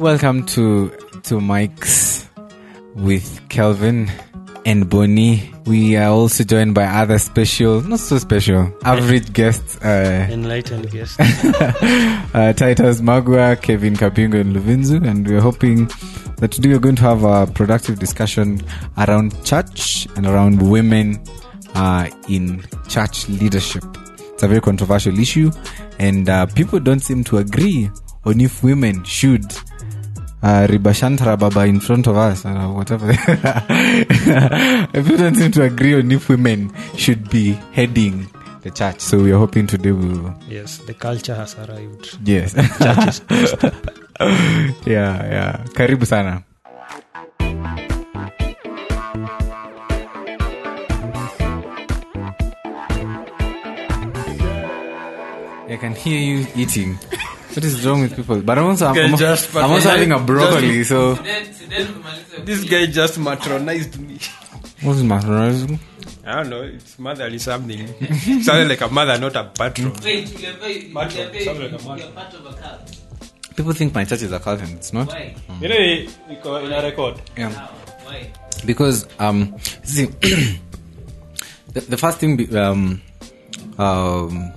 Welcome to to Mike's with Kelvin and Bonnie. We are also joined by other special, not so special, average guests, uh, Enlightened guests. uh, Titus Magua, Kevin Kapingo, and Luvinzu, and we're hoping that today we're going to have a productive discussion around church and around women uh, in church leadership. It's a very controversial issue, and uh, people don't seem to agree on if women should uh, Ribashantara Baba in front of us, or whatever. People don't seem to agree on if women should be heading the church. So we are hoping today we will. yes, the culture has arrived. Yes. yeah, yeah. Karibu sana. I can hear you eating. What is wrong with people? But I'm also, I'm, I'm, just I'm also having a just- broccoli, so. This guy just matronized me. What's my racism? I don't know, it's motherly something. Sounded like a mother, not a patron. Wait, you get paid. Matron, get paid. something like a You matron. part of a cult. People think my church is a cult and it's not. Why? You know, we go in a record. Yeah. How? Why? because um see the, the first thing um um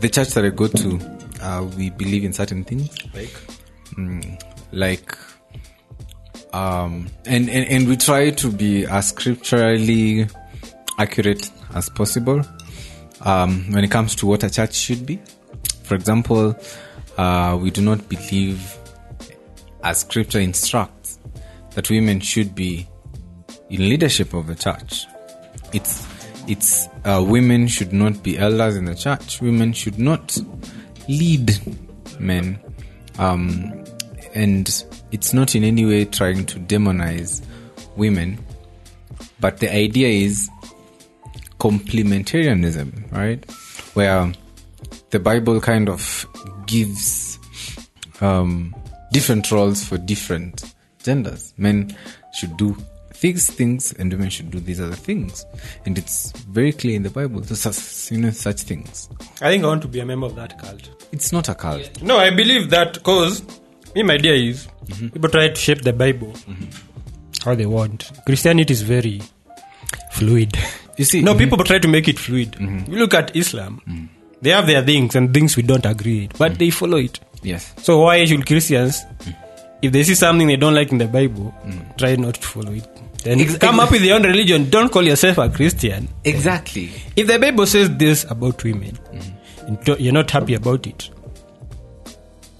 the church that i go to uh we believe in certain things Like, mm, like um and, and and we try to be as scripturally accurate as possible um when it comes to what a church should be for example uh we do not believe as scripture instructs that women should be in leadership of the church. It's it's uh, women should not be elders in the church. Women should not lead men, um, and it's not in any way trying to demonize women. But the idea is complementarianism, right? Where the Bible kind of gives um, different roles for different genders. Men should do these things, and women should do these other things, and it's very clear in the Bible. So, such, you know, such things. I think I want to be a member of that cult. It's not a cult. No, I believe that because me, my idea is mm-hmm. people try to shape the Bible mm-hmm. how they want. Christianity is very fluid. You see, No, mm-hmm. people try to make it fluid. You look at Islam, they have their things and things we don't agree with, but they follow it. Yes, So why should Christians, mm. if they see something they don't like in the Bible, mm. try not to follow it? Then Ex- come up with your own religion. Don't call yourself a Christian. exactly. If the Bible says this about women, mm-hmm. and to- you're not happy about it,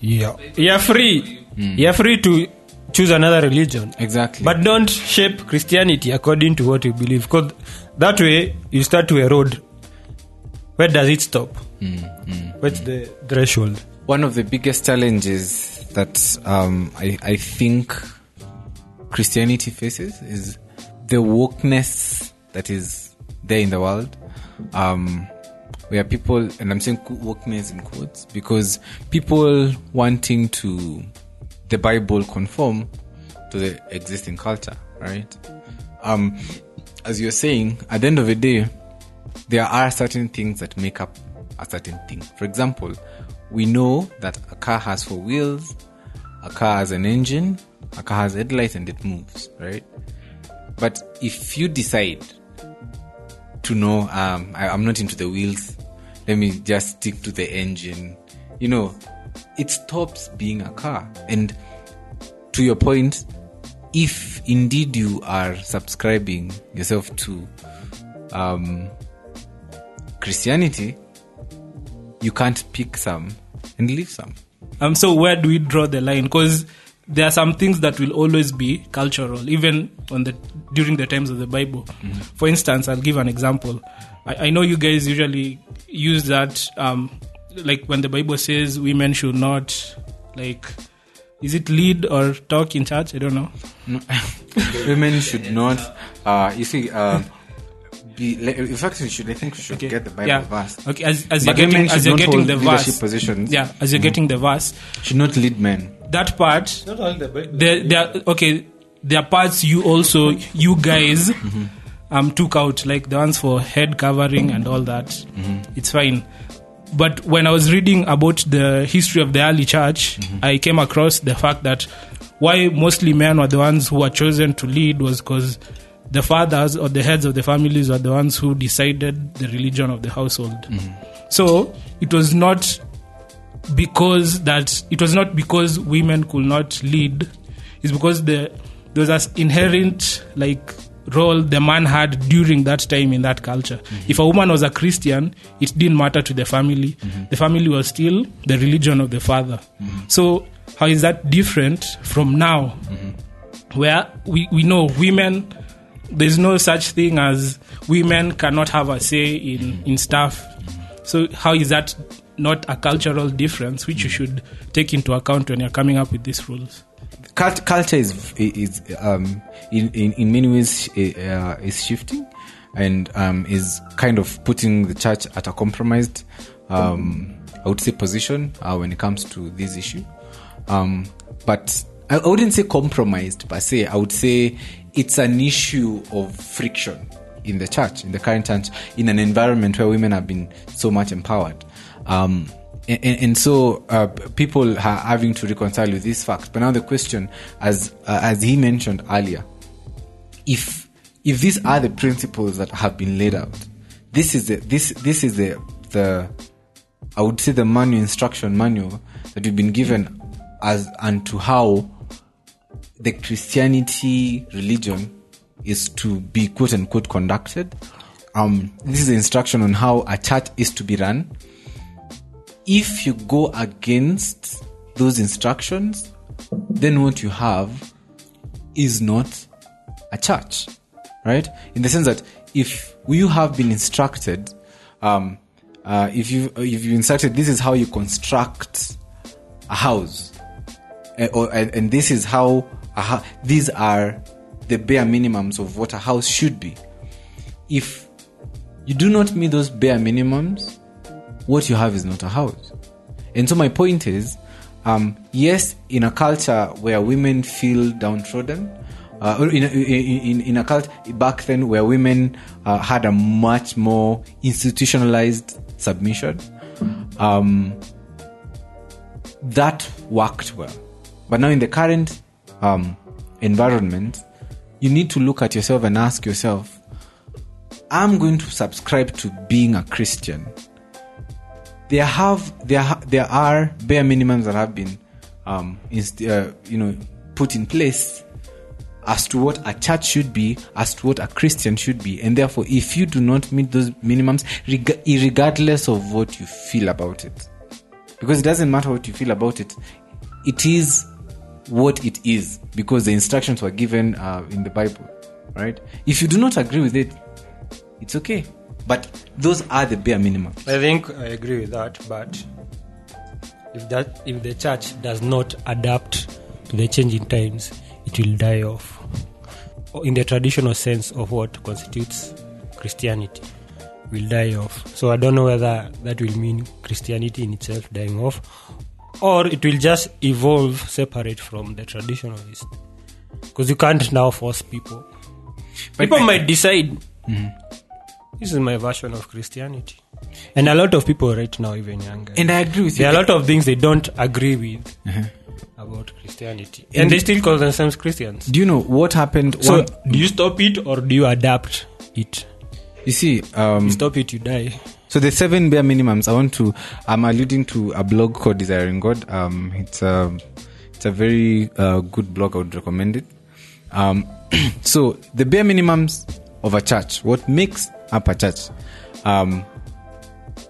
yeah, you're free. Mm. You're free to choose another religion. Exactly. But don't shape Christianity according to what you believe, because that way you start to erode. Where does it stop? Mm-hmm. What's the threshold? one of the biggest challenges that um, I, I think Christianity faces is the wokeness that is there in the world. Um, where people, and I'm saying wokeness in quotes, because people wanting to the Bible conform to the existing culture, right? Um, as you're saying, at the end of the day, there are certain things that make up a certain thing. For example, we know that a car has four wheels, a car has an engine, a car has headlights, and it moves, right? But if you decide to know, um, I, I'm not into the wheels, let me just stick to the engine, you know, it stops being a car. And to your point, if indeed you are subscribing yourself to um, Christianity, you can't pick some and leave some. Um, so where do we draw the line? Because there are some things that will always be cultural, even on the during the times of the Bible. For instance, I'll give an example. I, I know you guys usually use that, um, like when the Bible says women should not, like, is it lead or talk in church? I don't know. No. Women should not. Uh, you see, be. In fact, we should. I think we should get the Bible yeah. verse. Okay, as, as you're getting as you're getting the verse, positions. yeah, as you're getting the verse, Should not lead men. That part Not all the Bible. there okay there are parts you also you guys mm-hmm. um took out like the ones for head covering and all that. Mm-hmm. It's fine. But when I was reading about the history of the early church, mm-hmm. I came across the fact that why mostly men were the ones who were chosen to lead was because the fathers or the heads of the families were the ones who decided the religion of the household. So it was not because that it was not because women could not lead it's because the there was an inherent like role the man had during that time in that culture. Mm-hmm. If a woman was a christian it didn't matter to the family. Mm-hmm. The family was still the religion of the father. Mm-hmm. So how is that different from now? Where we, we know women there's no such thing as women cannot have a say in in stuff. So how is that not a cultural difference which you should take into account when you're coming up with these rules. Cult- culture is is um, in, in in many ways uh, is shifting and um, is kind of putting the church at a compromised um, I would say position uh, when it comes to this issue. Um, but I wouldn't say compromised per se. I would say it's an issue of friction in the church in the current church in an environment where women have been so much empowered um, and, and, and so uh, people are having to reconcile with this fact. But now the question, as uh, as he mentioned earlier, if if these are the principles that have been laid out, this is the this this is the the I would say the manual instruction manual that we've been given as unto how the Christianity religion is to be quote unquote conducted. Um, this is the instruction on how a church is to be run if you go against those instructions, then what you have is not a church, right? In the sense that if you have been instructed, um, uh, if you if you instructed, this is how you construct a house, uh, or, and, and this is how a hou- these are the bare minimums of what a house should be. If you do not meet those bare minimums, what you have is not a house. And so my point is, um, yes, in a culture where women feel downtrodden, uh, in, a, in, in a culture back then where women uh, had a much more institutionalized submission, um, that worked well. But now in the current um, environment, you need to look at yourself and ask yourself, I'm going to subscribe to being a Christian there have there there are bare minimums that have been um, inst- uh, you know put in place as to what a church should be, as to what a Christian should be, and therefore, if you do not meet those minimums, reg- regardless of what you feel about it, because it doesn't matter what you feel about it, it is what it is because the instructions were given uh, in the Bible, right? If you do not agree with it, it's okay, but those are the bare minimum. I think I agree with that, but if that if the church does not adapt to the changing times, it will die off. Or In the traditional sense of what constitutes Christianity, will die off. So I don't know whether that will mean Christianity in itself dying off, or it will just evolve separate from the traditionalist. Because you can't now force people. people I- might decide. Mm-hmm. This is my version of Christianity. And a lot of people right now, even younger, And I agree with you. there are a lot of things they don't agree with about Christianity, and, they still call themselves Christians. Do you know what happened? So, do you stop it or do you adapt it? you see, um, You stop it, you die. so the seven bare minimums. I want to. I'm alluding to a blog called Desiring God. Um, it's a, it's a very uh, good blog. I would recommend it. Um, so the bare minimums of a church. What makes up a church? Um,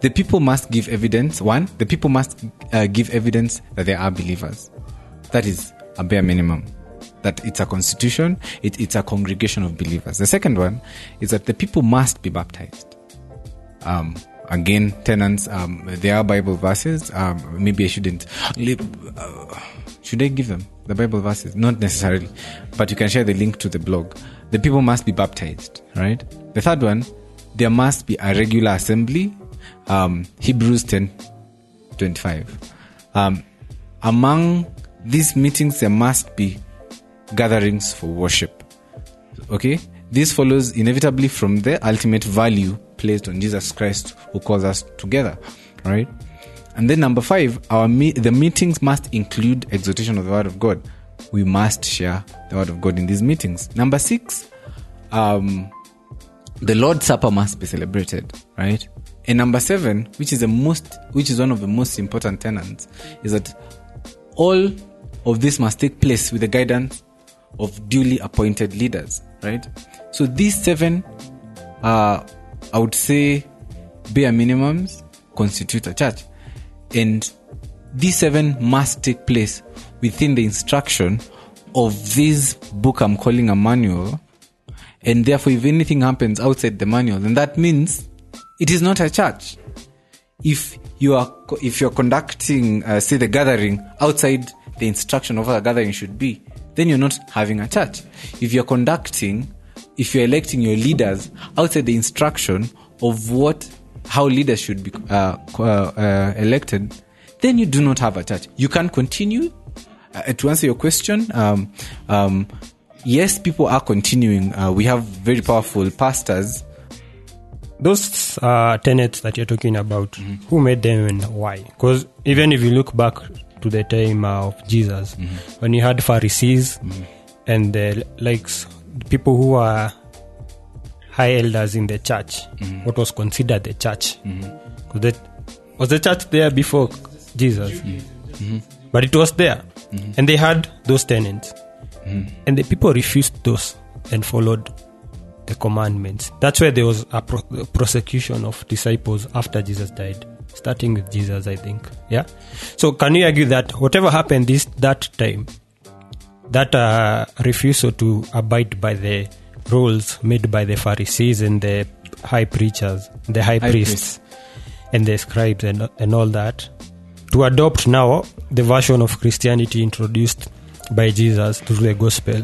the people must give evidence. One, the people must uh, give evidence that they are believers. That is a bare minimum. That it's a constitution, it, it's a congregation of believers. The second one is that the people must be baptized. Um, again, tenants, um, there are Bible verses. Um, maybe I shouldn't. Uh, should I give them the Bible verses? Not necessarily, but you can share the link to the blog. The people must be baptized, right? The third one, there must be a regular assembly. Um, Hebrews 10 25. Um, among these meetings, there must be gatherings for worship. Okay? This follows inevitably from the ultimate value placed on Jesus Christ who calls us together. right? And then number five, our me- the meetings must include exhortation of the word of God. We must share the word of God in these meetings. Number six, um, the Lord's Supper must be celebrated, right? And number seven, which is the most, which is one of the most important tenets, is that all of this must take place with the guidance of duly appointed leaders, right? So these seven, uh, I would say, bare minimums constitute a church, and these seven must take place within the instruction of this book I'm calling a manual, and therefore, if anything happens outside the manual, then that means it is not a church. If you are if you're conducting, uh, say, the gathering outside the instruction of what a gathering should be, then you're not having a church. If you're conducting, if you're electing your leaders outside the instruction of what how leaders should be uh, uh, uh, elected, then you do not have a church. You can continue. Uh, to answer your question, um, um, yes, people are continuing. Uh, we have very powerful pastors. those uh, tenets that you're talking about, mm-hmm. who made them and why? Because even if you look back to the time of Jesus, mm-hmm. when you had Pharisees mm-hmm. and the likes, people who are high elders in the church, what was considered the church? that, was the church there before Jesus? But it was there, and they had those tenets, and the people refused those and followed the commandments. That's where there was a pro- prosecution of disciples after Jesus died, starting with Jesus, I think. Yeah. So can you argue that whatever happened this that time, that uh, refusal to abide by the rules made by the Pharisees and the high preachers, the high, High priests, and the scribes and and all that, to adopt now the version of Christianity introduced by Jesus through the gospel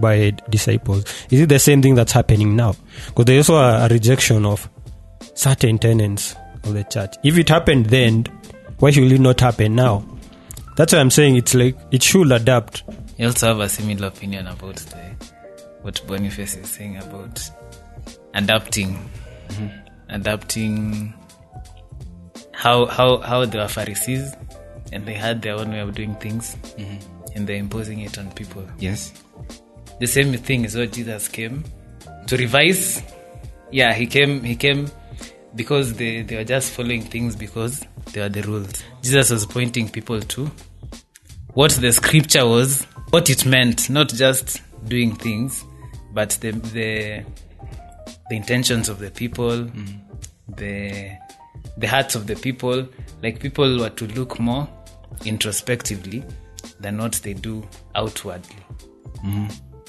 by disciples. Is it the same thing that's happening now? Because there's also a, rejection of certain tenets of the church. If it happened then, why should it not happen now? That's why I'm saying it's like it should adapt. You also have a similar opinion about the what Boniface is saying about adapting, mm-hmm. adapting how how how they were Pharisees and they had their own way of doing things, mm-hmm. And they're imposing it on people. Yes. The same thing is what Jesus came to revise. Yeah, he came. He came because they they were just following things because they were the rules. Jesus was pointing people to what the scripture was, what it meant, not just doing things, but the the the intentions of the people, mm-hmm. the the hearts of the people. Like people were to look more introspectively than what they do outwardly.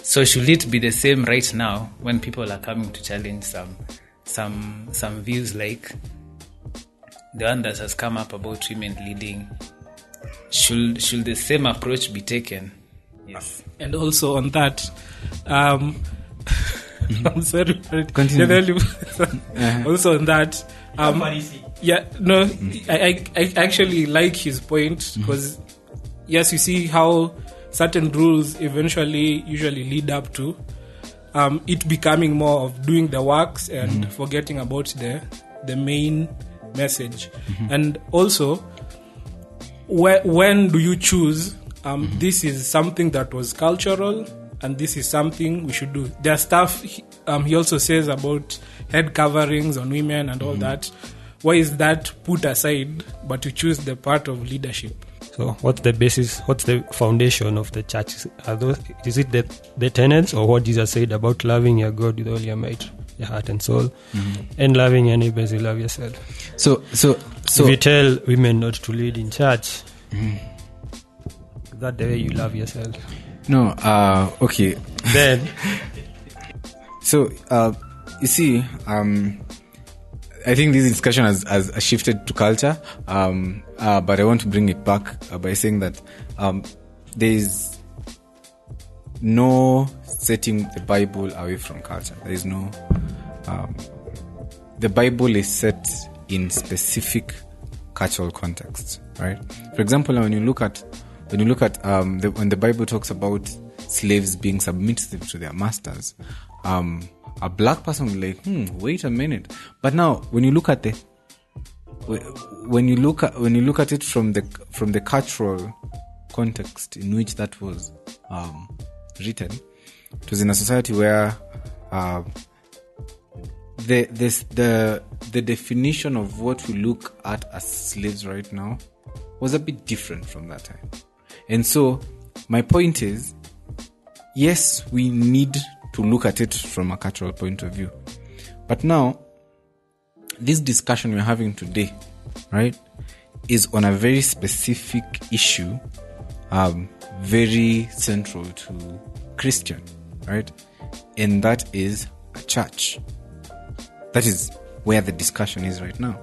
So should it be the same right now when people are coming to challenge some some some views like the one that has come up about women leading? Should should the same approach be taken? Yes. and also on that um i'm sorry for it. Continue. Also on that um yeah no I, I i actually like his point because yes you see how certain rules eventually usually lead up to um, it becoming more of doing the works and forgetting about the the main message. And also where, when do you choose um, this is something that was cultural and this is something we should do. There's stuff he- um, he also says about head coverings on women and all that. Why is that put aside but you choose the part of leadership So what's the basis? What's the foundation of the church? Are those, is it the the tenets or what Jesus said about loving your God with all your might, your heart and soul, and loving your neighbor as you love yourself? So so so if you tell women not to lead in church, is that the way you love yourself? no. Uh, okay. then So, uh, you see, um, I think this discussion has, has shifted to culture, um, uh, but I want to bring it back uh, by saying that um, there is no setting the Bible away from culture. There is no. Um, the Bible is set in specific cultural contexts, right? For example, when you look at when you look at um, the, when the Bible talks about slaves being submissive to their masters, um, a black person will be like, hmm, wait a minute. But now, when you look at the when you look at when you look at it from the from the cultural context in which that was um, written, it was in a society where uh, the this the the definition of what we look at as slaves right now was a bit different from that time. And so my point is yes, we need to look at it from a cultural point of view. But now this discussion we're having today, right, is on a very specific issue, um, very central to Christian, right? And that is a church. That is where the discussion is right now.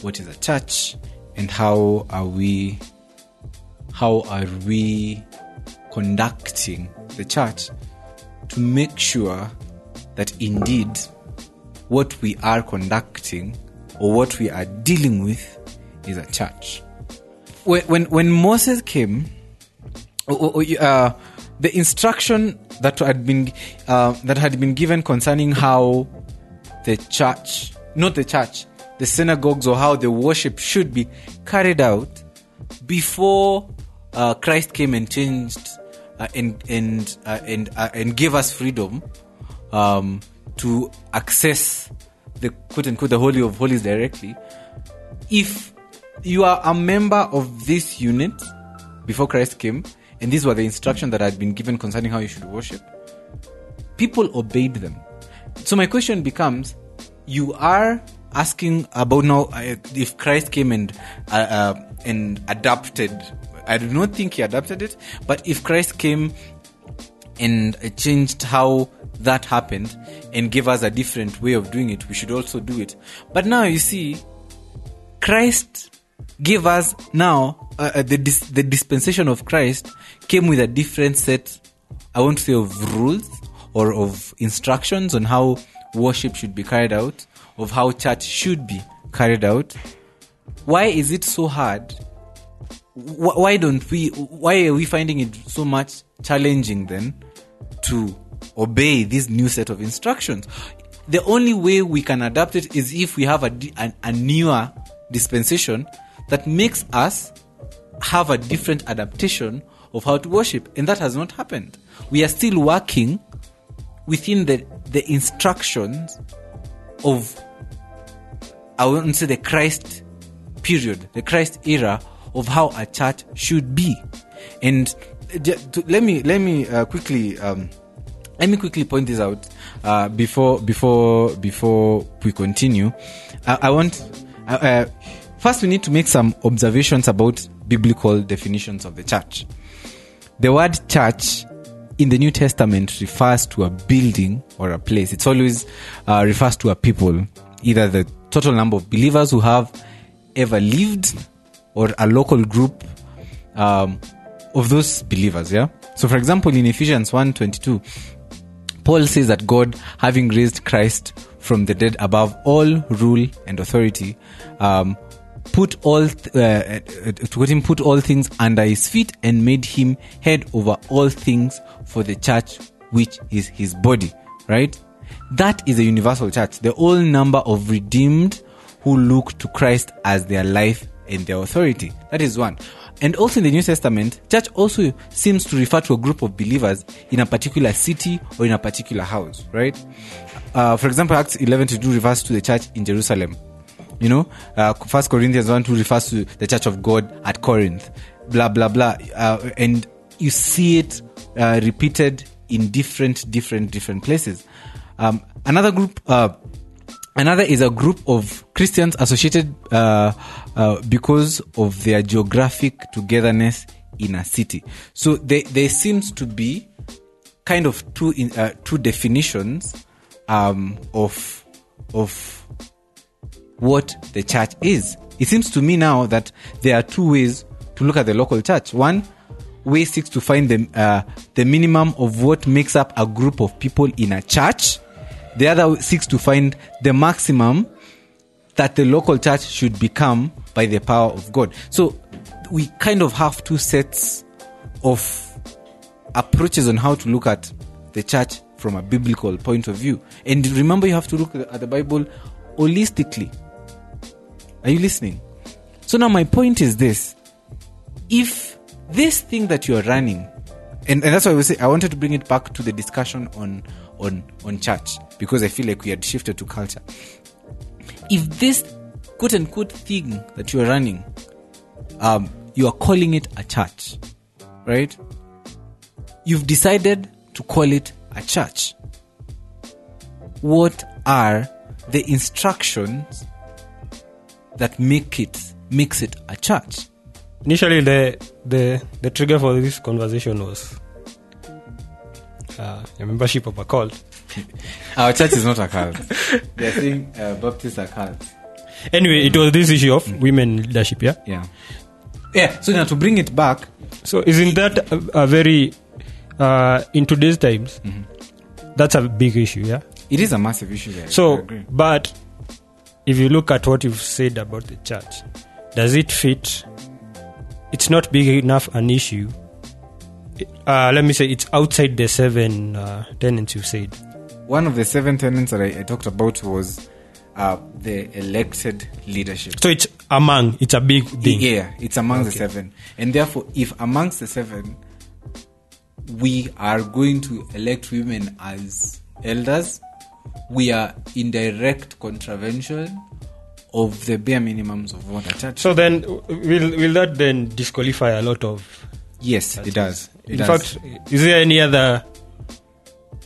What is a church and how are we how are we conducting the church to make sure that indeed what we are conducting or what we are dealing with is a church. When when, when Moses came, uh, the instruction that had been uh, that had been given concerning how the church, not the church, the synagogues or how the worship should be carried out before uh, Christ came and changed and and uh, and uh, and gave us freedom um, to access the quote unquote the holy of holies directly. If you are a member of this unit before Christ came, and these were the instructions that had been given concerning how you should worship, people obeyed them. So my question becomes: You are asking about now uh, if Christ came and uh, uh, and adapted. I do not think he adapted it, but if Christ came and changed how that happened and gave us a different way of doing it, we should also do it. But now you see, Christ gave us now uh, uh, the dis- the dispensation of Christ came with a different set. I won't say of rules or of instructions on how worship should be carried out, of how church should be carried out. Why is it so hard? Wh- Why don't we? Why are we finding it so much challenging then to obey this new set of instructions? The only way we can adapt it is if we have a, a, a newer dispensation that makes us have a different adaptation of how to worship, and that has not happened. We are still working within the the instructions of I wouldn't say the Christ period, the Christ era of how a church should be. And to, let me let me uh, quickly um, let me quickly point this out uh, before before before we continue. I, I want uh, uh, first we need to make some observations about biblical definitions of the church. The word church in the New Testament refers to a building or a place. It's always uh, refers to a people, either the total number of believers who have ever lived or a local group um, of those believers. Yeah. So, for example, in Ephesians 1:22, Paul says that God, having raised Christ from the dead above all rule and authority, um, put all th- uh, uh, to him put all things under his feet and made him head over all things for the church, which is his body. Right? That is a universal church. The whole number of redeemed who look to Christ as their life and their authority. That is one. And also in the New Testament, church also seems to refer to a group of believers in a particular city or in a particular house, right? Uh, for example, Acts 11 to 2 refers to the church in Jerusalem. You know, uh, First Corinthians 1 2 refers to the church of God at Corinth, blah, blah, blah. Uh, and you see it uh, repeated in different, different, different places. Um, another group, uh, Another is a group of Christians associated uh, uh, because of their geographic togetherness in a city. So there, there seems to be kind of two in, uh, two definitions um, of of what the church is. It seems to me now that there are two ways to look at the local church. One way seeks to find the uh, the minimum of what makes up a group of people in a church. The other seeks to find the maximum that the local church should become by the power of God. So we kind of have two sets of approaches on how to look at the church from a biblical point of view. And remember, you have to look at the Bible holistically. Are you listening? So now my point is this: if this thing that you are running, and, and that's why I was say I wanted to bring it back to the discussion on on on church because I feel like we had shifted to culture. If this quote unquote thing that you are running, um, you are calling it a church, right? You've decided to call it a church. What are the instructions that make it makes it a church? Initially, the the the trigger for this conversation was uh, a membership of a cult. Our church is not a cult. They're saying uh, Baptists are cults. Anyway, it was this issue of women leadership. Yeah. Yeah. Yeah. So now to bring it back, So isn't that a, a very uh, in today's times? That's a big issue. Yeah. it is a massive issue there. So, agree. but if you look at what you've said about the church, does it fit? It's not big enough an issue. Uh, let me say it's outside the seven uh, tenets you said. one of the seven tenets that I, I talked about was uh, the elected leadership. So it's among. It's a big thing. Yeah, it's among the seven. And therefore, if amongst the seven, we are going to elect women as elders, we are in direct contravention of the bare minimums of what a church. So then, will will that then disqualify a lot of? yes, it does. It In fact, is there any other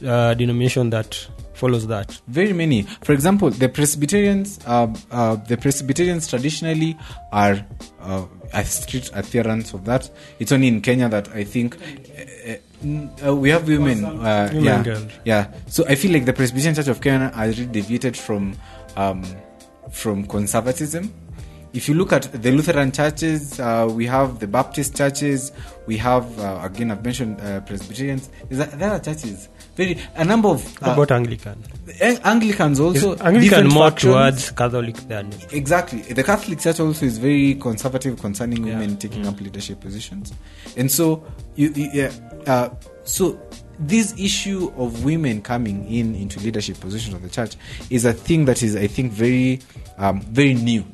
uh, denomination that follows that? very many. For example, the Presbyterians, uh, uh, the Presbyterians traditionally are uh, a strict adherents of that. It's only in Kenya that I think uh, uh, we have women. Uh, Women yeah, yeah. So I feel like the Presbyterian Church of Kenya has really deviated from um, from conservatism. If you look at the Lutheran churches, uh, we have the Baptist churches, we have uh, again I've mentioned uh, Presbyterians. There are churches, very a number of uh, about Anglican? Ang- Anglicans Is also Anglican different more factions. towards Catholic than exactly the Catholic Church also is very conservative concerning Yeah. women taking up leadership positions, and so you, you yeah, uh, so this issue of women coming in into leadership positions of the church is a thing that is I think very um, very new.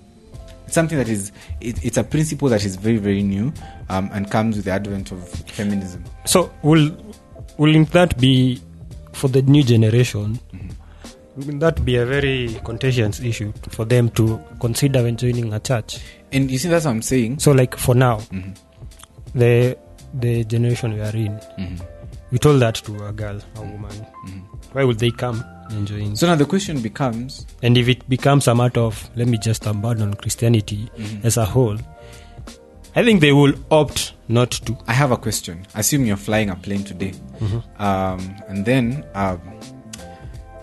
It's something that is it, it's a principle that is very very new um, and comes with the advent of feminism. So will will that be for the new generation? Will that be a very contentious issue for them to consider when joining a church? And you see that's what I'm saying. So, like for now, Mhm. the the generation we are in, Mhm. we told that to a girl, a woman. Mhm. Why would they come and join? So now the question becomes and if it becomes a matter of let me just abandon Christianity Mhm. as a whole, I think they will opt not to. I have a question. Assume you're flying a plane today, um, and then um,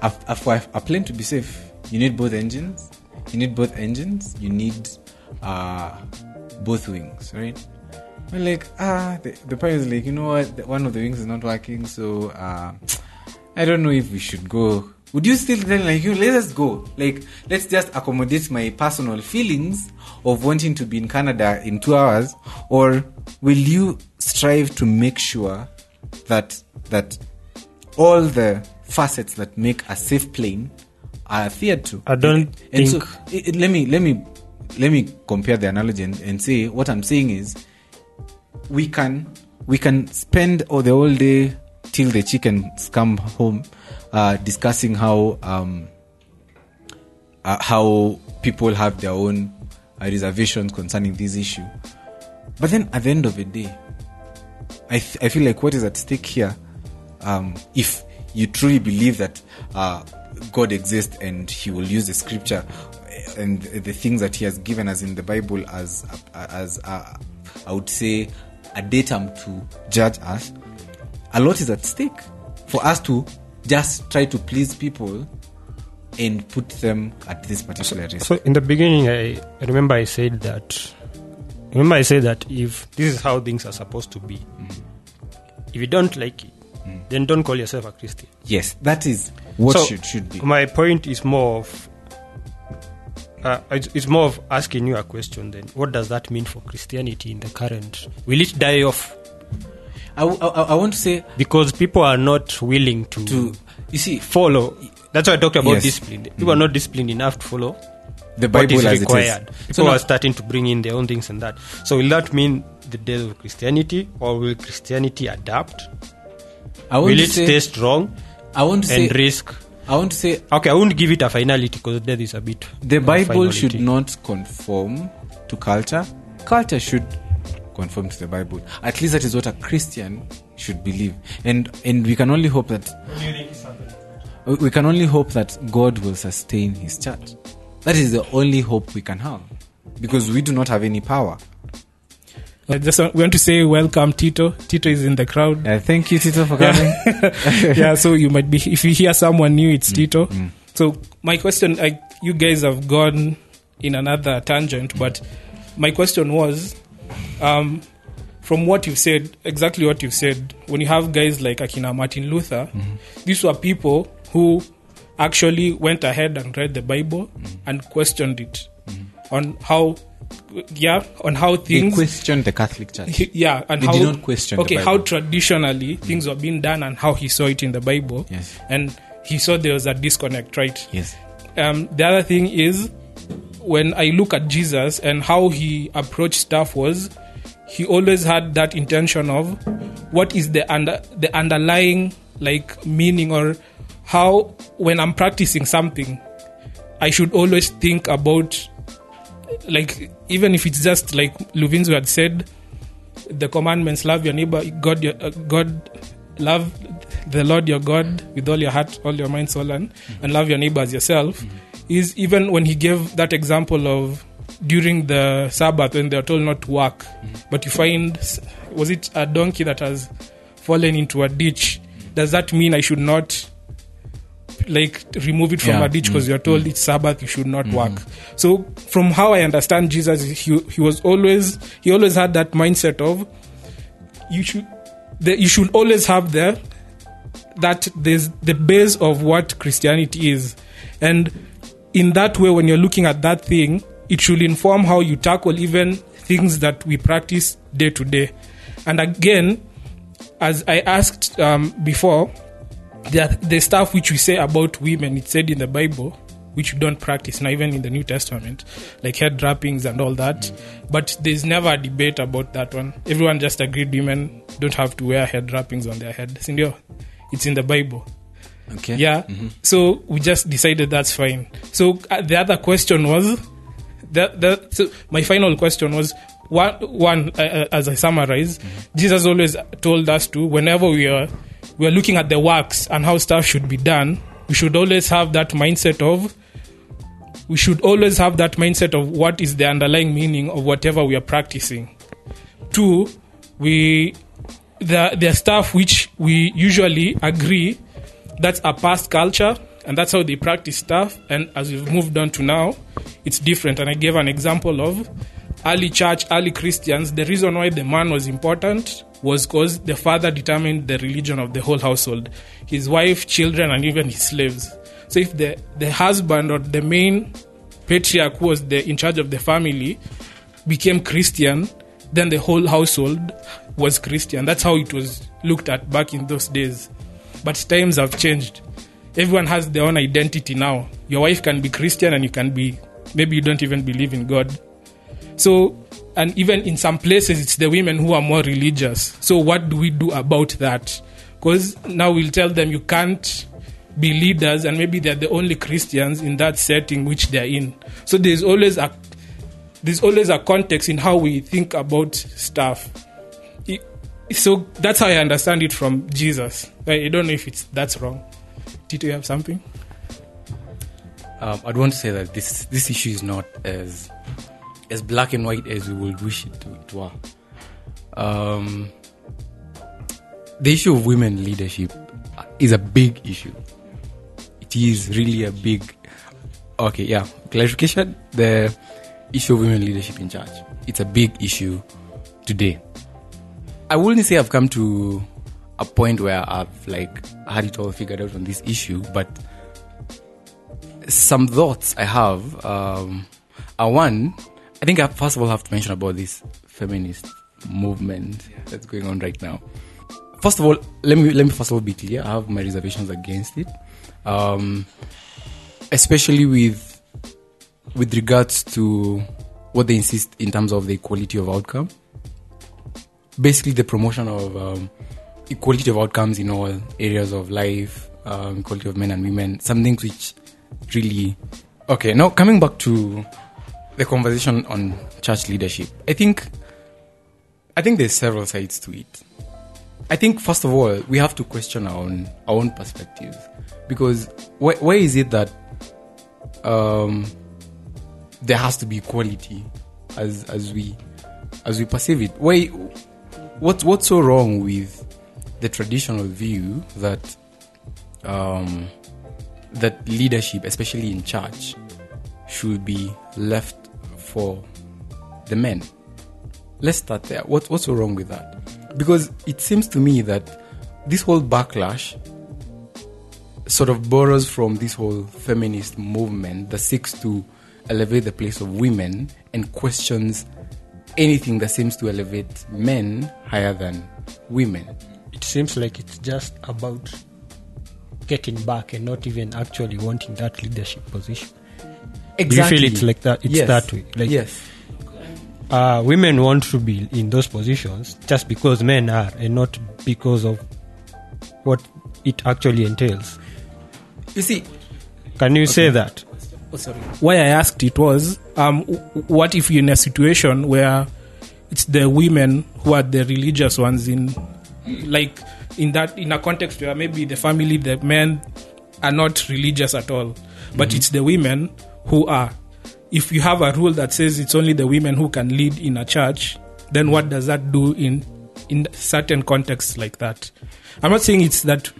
a, a, for a plane to be safe, you need both engines. You need both engines. You need uh, both wings, right? Well, like ah, the, the pilot is like, you know what? One of the wings is not working, so uh, I don't know if we should go. Would you still tell like you let's go? Like let's just accommodate my personal feelings of wanting to be in Canada in two hours, or will you strive to make sure that that all the facets that make a safe plane are adhered to? I don't And so, think- it, it- let me let me let me compare the analogy and, and say what I'm saying is we can we can spend all the whole day till the chickens come home uh, discussing how um, uh, how people have their own uh, reservations concerning this issue. But then at the end of the day, I, th- I feel like what is at stake here, um, if you truly believe that uh, God exists and He will use the scripture and the things that He has given us in the Bible as as uh, I would say a datum to judge us, a lot is at stake for us to just try to please people and put them at this particular risk. So in the beginning, I, I remember I said that. Remember I said that if this is how things are supposed to be, if you don't like it, then don't call yourself a Christian. yes, that is what So, should should be. My point is more of. Uh, it's, it's more of asking you a question. Then, what does that mean for Christianity in the current? Will it die off I, w- I- I want to say because people are not willing to you see follow. That's why I talked about Yes. discipline. People are not disciplined enough to follow The what Bible is as it is. required. So People now- are starting to bring in their own things and that. So will that mean the death of Christianity, or will Christianity adapt? I want Will to it say, stay strong I want to say, risk? I want to say, Okay, I won't give it a finality because death is a bit. the of a Bible should not conform to culture. Culture should conform to the Bible. At least that is what a Christian should believe. And and we can only hope that we- can only hope that God will sustain His church. That is the only hope we can have, because we do not have any power. I just want, we want to say welcome, Tito. Tito is in the crowd. Uh, thank you, Tito, for coming. yeah, so you might be if you hear someone new, it's Tito. So my question, I, you guys have gone in another tangent, but my question was, um, from what you've said, exactly what you've said, when you have guys like Akina Martin Luther, these were people who actually went ahead and read the Bible and questioned it on how, yeah, on how They things questioned the Catholic Church. yeah, and They how did not question okay how traditionally things were being done and how he saw it in the Bible. Yes. and he saw there was a disconnect, right? Yes. Um, the other thing is when I look at Jesus and how he approached stuff was he always had that intention of what is the under the underlying like meaning or how when I'm practicing something I should always think about like even if it's just like Luvinzu had said the commandments love your neighbor God your uh, God love the Lord your God with all your heart all your mind soul and and love your neighbor as yourself is even when he gave that example of during the Sabbath when they are told not to work mm-hmm. but you find was it a donkey that has fallen into a ditch? Does that mean I should not like remove it from Yeah. a ditch because mm-hmm. you're told it's Sabbath, you should not mm-hmm. work. So from how I understand Jesus, he he was always he always had that mindset of you should the, you should always have the that there's the base of what Christianity is, and in that way, when you're looking at that thing, it should inform how you tackle even things that we practice day to day. And again, as I asked um, before, the, the stuff which we say about women, it's said in the Bible, which we don't practice now, even in the New Testament, like head wrappings and all that. But there's never a debate about that one. Everyone just agreed women don't have to wear head wrappings on their head. It's in the Bible. Okay. Yeah. So we just decided that's fine. So uh, the other question was that, that so my final question was one, one uh, uh, as I summarize, Jesus always told us to whenever we are we are looking at the works and how stuff should be done, we should always have that mindset of we should always have that mindset of what is the underlying meaning of whatever we are practicing. Two, we the the stuff which we usually agree that's a past culture and that's how they practice stuff and as we've moved on to now it's different and i gave an example of early church early christians the reason why the man was important was because the father determined the religion of the whole household his wife children and even his slaves so if the the husband or the main patriarch who was the in charge of the family became Christian, then the whole household was Christian. That's how it was looked at back in those days. But times have changed. Everyone has their own identity now. Your wife can be Christian and you can be, maybe you don't even believe in God. So, and even in some places, it's the women who are more religious. So, what do we do about that? Because now we'll tell them you can't be leaders, and maybe they're the only Christians in that setting which they're in. So, there's always a there's always a context in how we think about stuff. So that's how I understand it from Jesus. I don't know if it's that's wrong. Did you have something? um, I'd want to say that this this issue is not as as black and white as we would wish it to, to were. Um, the issue of women leadership is a big issue. It is really a big. Okay, yeah. Clarification: the issue of women leadership in church. It's a big issue today. I wouldn't say I've come to a point where I've like had it all figured out on this issue, but some thoughts I have um, are one. I think I first of all have to mention about this feminist movement that's going on right now. First of all, let me let me first of all be clear. I have my reservations against it, um, especially with with regards to what they insist in terms of the equality of outcome. Basically, the promotion of um, equality of outcomes in all areas of life, um, equality of men and women, some things which really. Okay, now coming back to the conversation on church leadership, I think, I think there's several sides to it. I think first of all we have to question our own our own perspectives because why, why is it that um, there has to be equality as as we as we perceive it? Why what's what's so wrong with the traditional view that um, that leadership, especially in church, should be left for the men? Let's start there. What, what's so wrong with that? Because it seems to me that this whole backlash sort of borrows from this whole feminist movement that seeks to elevate the place of women and questions anything that seems to elevate men higher than women. It seems like it's just about getting back and not even actually wanting that leadership position. Do you feel it's like that? It's yes. that way. Like yes. uh, women want to be in those positions just because men are, and not because of what it actually entails. You see, Can you say that? sorry why I asked it was, um, what if you're in a situation where it's the women who are the religious ones in, like, in that in a context where maybe the family, the men are not religious at all, but it's the women who are. If you have a rule that says it's only the women who can lead in a church, then what does that do in in certain contexts like that? I'm not saying it's that.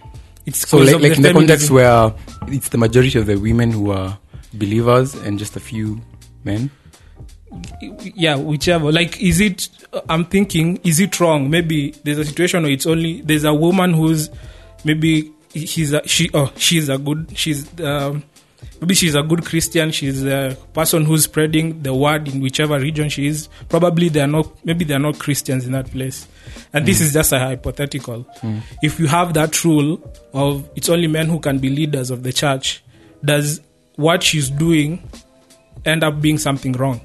It's so like, like in the context where it's the majority of the women who are believers and just a few men. yeah whichever. Like is it i'm thinking is it wrong? Maybe there's a situation where it's only there's a woman who's maybe she's a she oh she's a good she's um maybe she's a good christian. She's a person who's spreading the word in whichever region she is. Probably they're not maybe they're not christians in that place. And this is just a hypothetical. If you have that rule of it's only men who can be leaders of the church does what she's doing end up being something wrong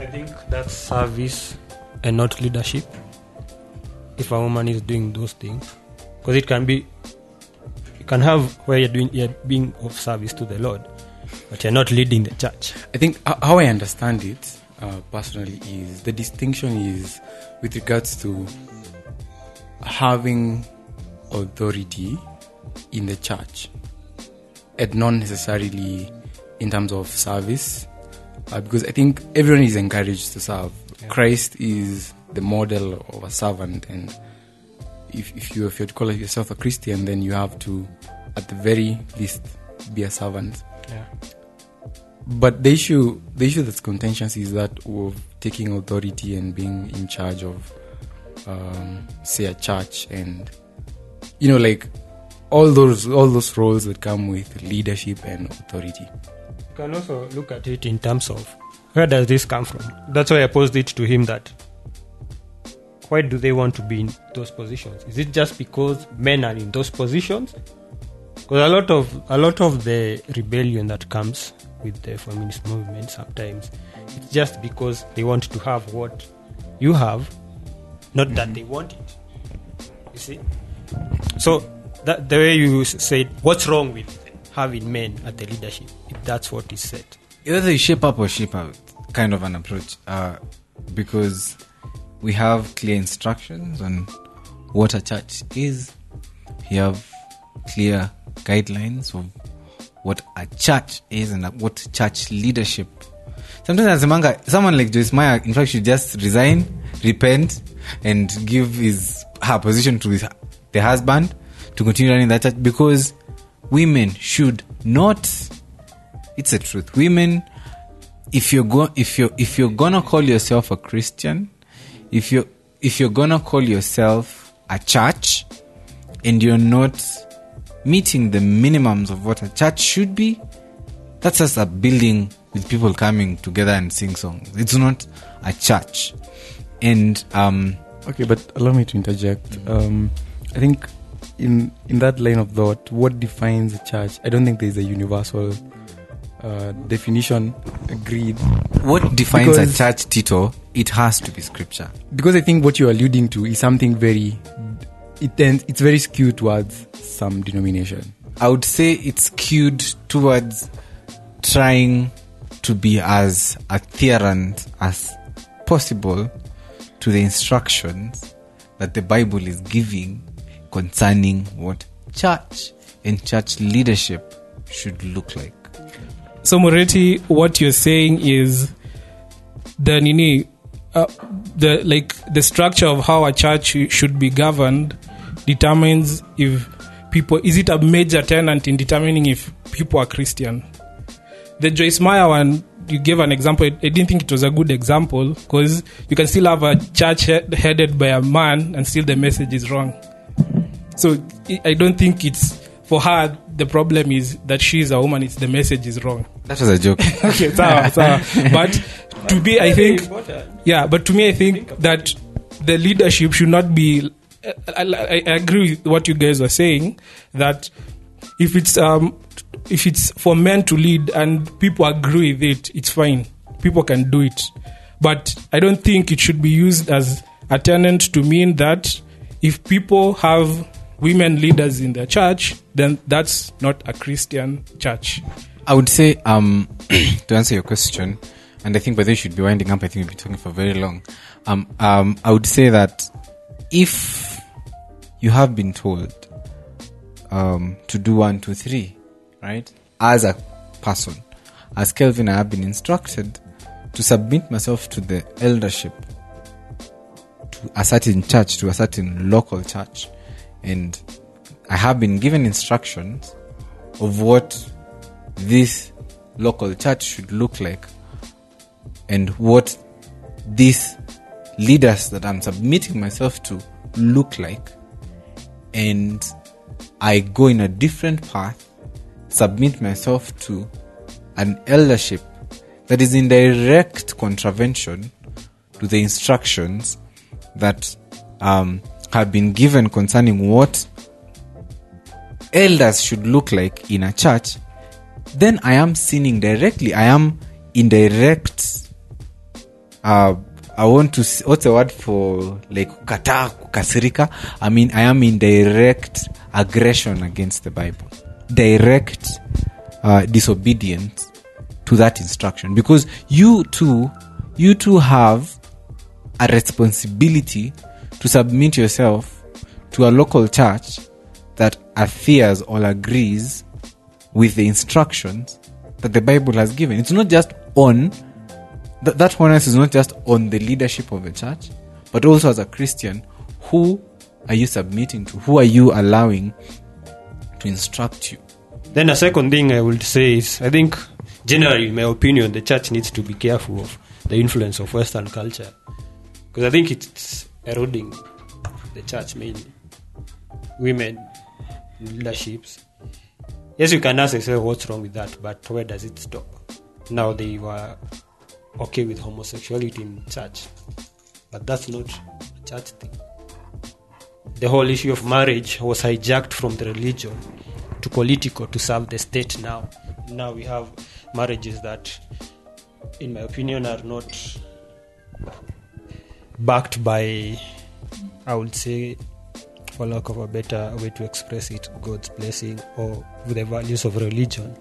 I think that's service and not leadership. If a woman is doing those things, because it can be, you can have where you're doing, you're being of service to the Lord, but you're not leading the church. I think how I understand it uh, personally is the distinction is with regards to having authority in the church and not necessarily in terms of service uh, because I think everyone is encouraged to serve. Christ is the model of a servant, and if, if you if you call yourself a Christian, then you have to, at the very least, be a servant. Yeah. But the issue, the issue that's contentious is that of taking authority and being in charge of, um, say, a church, and you know, like all those all those roles that come with leadership and authority. Can also look at it in terms of where does this come from? That's why I posed it to him that why do they want to be in those positions? Is it just because men are in those positions? Because a lot of a lot of the rebellion that comes with the feminist movement sometimes it's just because they want to have what you have, not that they want it. You see? So that the way you said, what's wrong with having men at the leadership? If that's what is said. either you shape up or shape out kind of an approach uh, because we have clear instructions on what a church is we have clear guidelines of what a church is and what church leadership sometimes as a nasemanga someone like joyce meyer in fact should just resign repent and give his her position to his, the husband to continue running that church because women should not it's a truth. Women, if you're go, if you're if you're gonna call yourself a Christian, if you if you're gonna call yourself a church, and you're not meeting the minimums of what a church should be, that's just a building with people coming together and sing songs. It's not a church, and um, Okay, but allow me to interject. Um, I think in in that line of thought, what defines a church? I don't think there's a universal uh, definition agreed. What defines Because- a church, Tito? It has to be scripture. Because I think what you're alluding to is something very, it tends, it's very skewed towards some denomination. I would say it's skewed towards trying to be as adherent as possible to the instructions that the Bible is giving concerning what church and church leadership should look like. So Moretti, what you're saying is the nini, uh, the like the structure of how a church should be governed determines if people is it a major tenant in determining if people are Christian. The Joyce Meyer one you gave an example. I I didn't think it was a good example because you can still have a church headed by a man and still the message is wrong. So I- I don't think it's for her. The problem is that she is a woman. It's the message is wrong. That was a joke. okay, sawa, sawa. But to me, I think, yeah, but to me, I think that the leadership should not be. I, I, I agree with what you guys are saying that if it's um if it's for men to lead and people agree with it, it's fine. People can do it, but I don't think it should be used as a tenant to mean that if people have women leaders in their church, then that's not a Christian church. I would say, um, to answer your question, and I think by this should be winding up. I think we've been talking for very long. Um, um, I would say that if you have been told um, to do one, two, three, right, as a person, as Kelvin, I have been instructed to submit myself to the eldership to a certain church, to a certain local church, and I have been given instructions of what this local church should look like and what these leaders that I'm submitting myself to look like. And I go in a different path, submit myself to an eldership that is in direct contravention to the instructions that um, have been given concerning what elders should look like in a church, then I am sinning directly. I am indirect. Uh, I want to. What's the word for like kata kukasirika? I mean, I am in direct aggression against the Bible, direct uh, disobedience to that instruction because you too, you too have a responsibility to submit yourself to a local church that adheres or agrees with the instructions that the Bible has given. It's not just on th- that onus is not just on the leadership of the church, but also as a Christian, who are you submitting to? Who are you allowing to instruct you? Then a second thing I would say is I think generally in my opinion the church needs to be careful of the influence of Western culture. Because I think it's eroding the church mainly. Women leaderships. Yes, you can ask yourself what's wrong with that, but where does it stop? Now they were okay with homosexuality in church, but that's not a church thing. The whole issue of marriage was hijacked from the religion to political to serve the state now. Now we have marriages that, in my opinion, are not backed by, I would say, for lack of a better way to express it, God's blessing or the values of religion.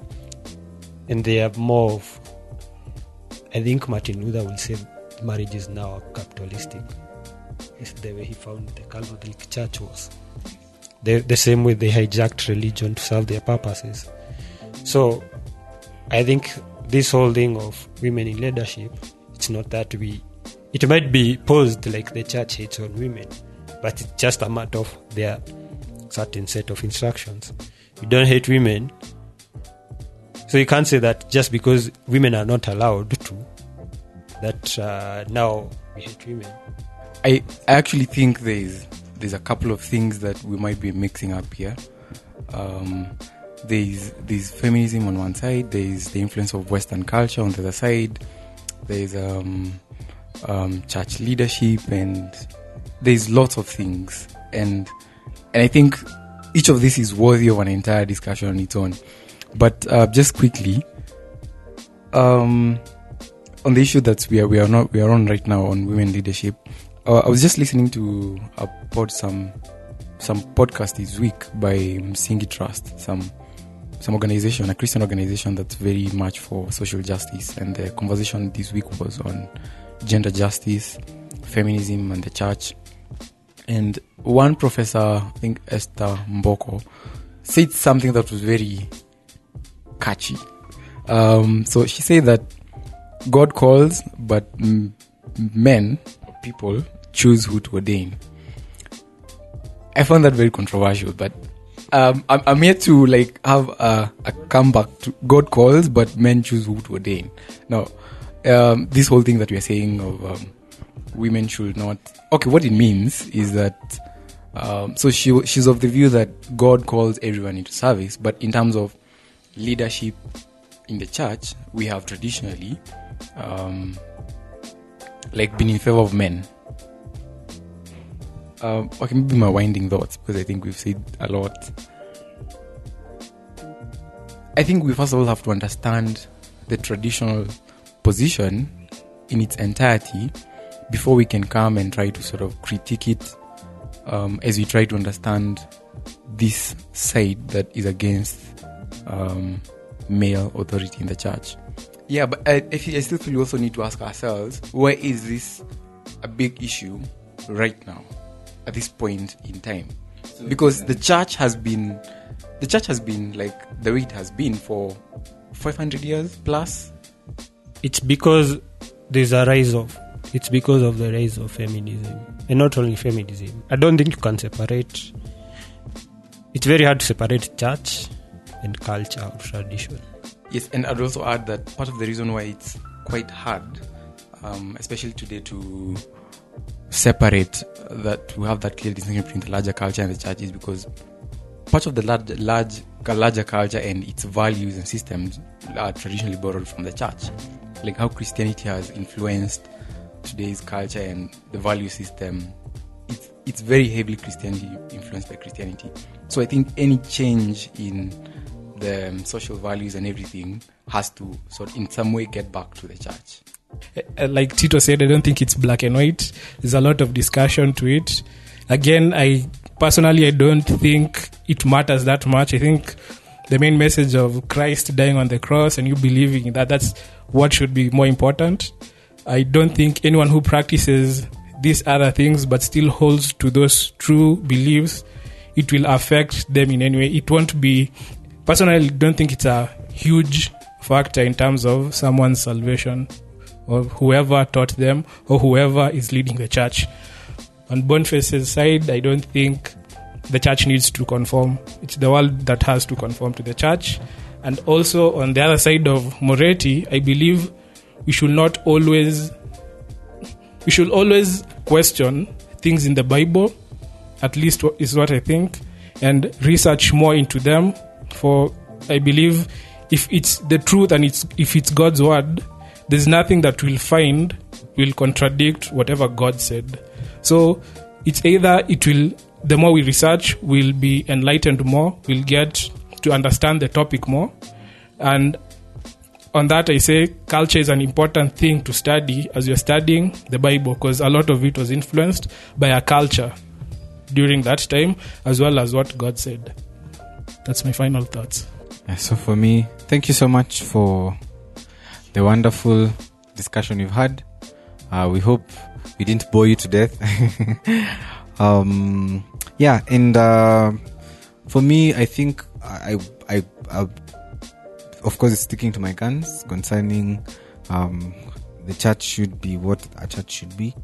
And they are more of, I think Martin Luther will say marriage is now capitalistic. It's the way he found the Catholic Church was. The, the same way they hijacked religion to serve their purposes. So I think this whole thing of women in leadership, it's not that we, it might be posed like the church hates on women, but it's just a matter of their certain set of instructions. We don't hate women. So you can't say that just because women are not allowed to, that uh, now we hate women. I, I actually think there's there's a couple of things that we might be mixing up here. Um, there's there's feminism on one side. There's the influence of Western culture on the other side. There's um, um, church leadership, and there's lots of things. And and I think each of this is worthy of an entire discussion on its own. But uh, just quickly, um, on the issue that we are we are not we are on right now on women leadership, uh, I was just listening to a pod some some podcast this week by Singi Trust, some some organization, a Christian organization that's very much for social justice, and the conversation this week was on gender justice, feminism, and the church. And one professor, I think Esther Mombo, said something that was very catchy. Um, so she said that God calls, but m- men, people, choose who to ordain. I found that very controversial, but um, I'm, I'm here to like have a, a comeback to God calls, but men choose who to ordain. Now, um, this whole thing that we are saying of um, women should not. Okay, what it means is that. Um, so she she's of the view that God calls everyone into service, but in terms of leadership in the church, we have traditionally um, like been in favor of men. Um, okay, maybe my winding thoughts because I think we've said a lot. I think we first of all have to understand the traditional position in its entirety before we can come and try to sort of critique it um, as we try to understand this side that is against um, male authority in the church. Yeah, but I, I, still feel we also need to ask ourselves why is this a big issue right now at this point in time? Because the church has been, the church has been like the way it has been for 500 years plus. It's because there's a rise of. It's because of the rise of feminism, and not only feminism. I don't think you can separate. It's very hard to separate church and culture or tradition. Yes, and I'd also add that part of the reason why it's quite hard, um, especially today, to separate that we have that clear distinction between the larger culture and the church is because part of the large, large, larger culture and its values and systems are traditionally borrowed from the church. Like how Christianity has influenced today's culture and the value system. It's, it's very heavily Christianity influenced by Christianity. So I think any change in the um, social values and everything has to sort in some way get back to the church. Uh, like Tito said, I don't think it's black and white. There's a lot of discussion to it. Again, I personally I don't think it matters that much. I think the main message of Christ dying on the cross and you believing that that's what should be more important. I don't think anyone who practices these other things but still holds to those true beliefs, it will affect them in any way. It won't be personally don't think it's a huge factor in terms of someone's salvation or whoever taught them or whoever is leading the church. On Boniface's side, I don't think the church needs to conform. It's the world that has to conform to the church. And also on the other side of Moretti, I believe we should not always we should always question things in the Bible, at least is what I think, and research more into them. For I believe if it's the truth and it's if it's God's word, there's nothing that we'll find will contradict whatever God said. So it's either it will the more we research, we'll be enlightened more, we'll get to understand the topic more. And on that, I say culture is an important thing to study as you're studying the Bible because a lot of it was influenced by a culture during that time as well as what God said. That's my final thoughts. So for me, thank you so much for the wonderful discussion we've had. Uh, we hope we didn't bore you to death. um, yeah, and uh, for me, I think I, I, I, of course, sticking to my guns concerning um, the church should be what a church should be.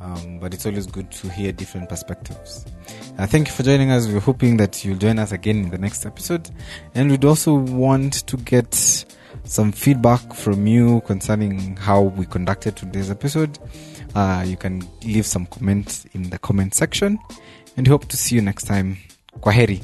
Um, but it's always good to hear different perspectives. Uh, thank you for joining us. We're hoping that you'll join us again in the next episode. And we'd also want to get some feedback from you concerning how we conducted today's episode. Uh, you can leave some comments in the comment section. And hope to see you next time. Kwaheri.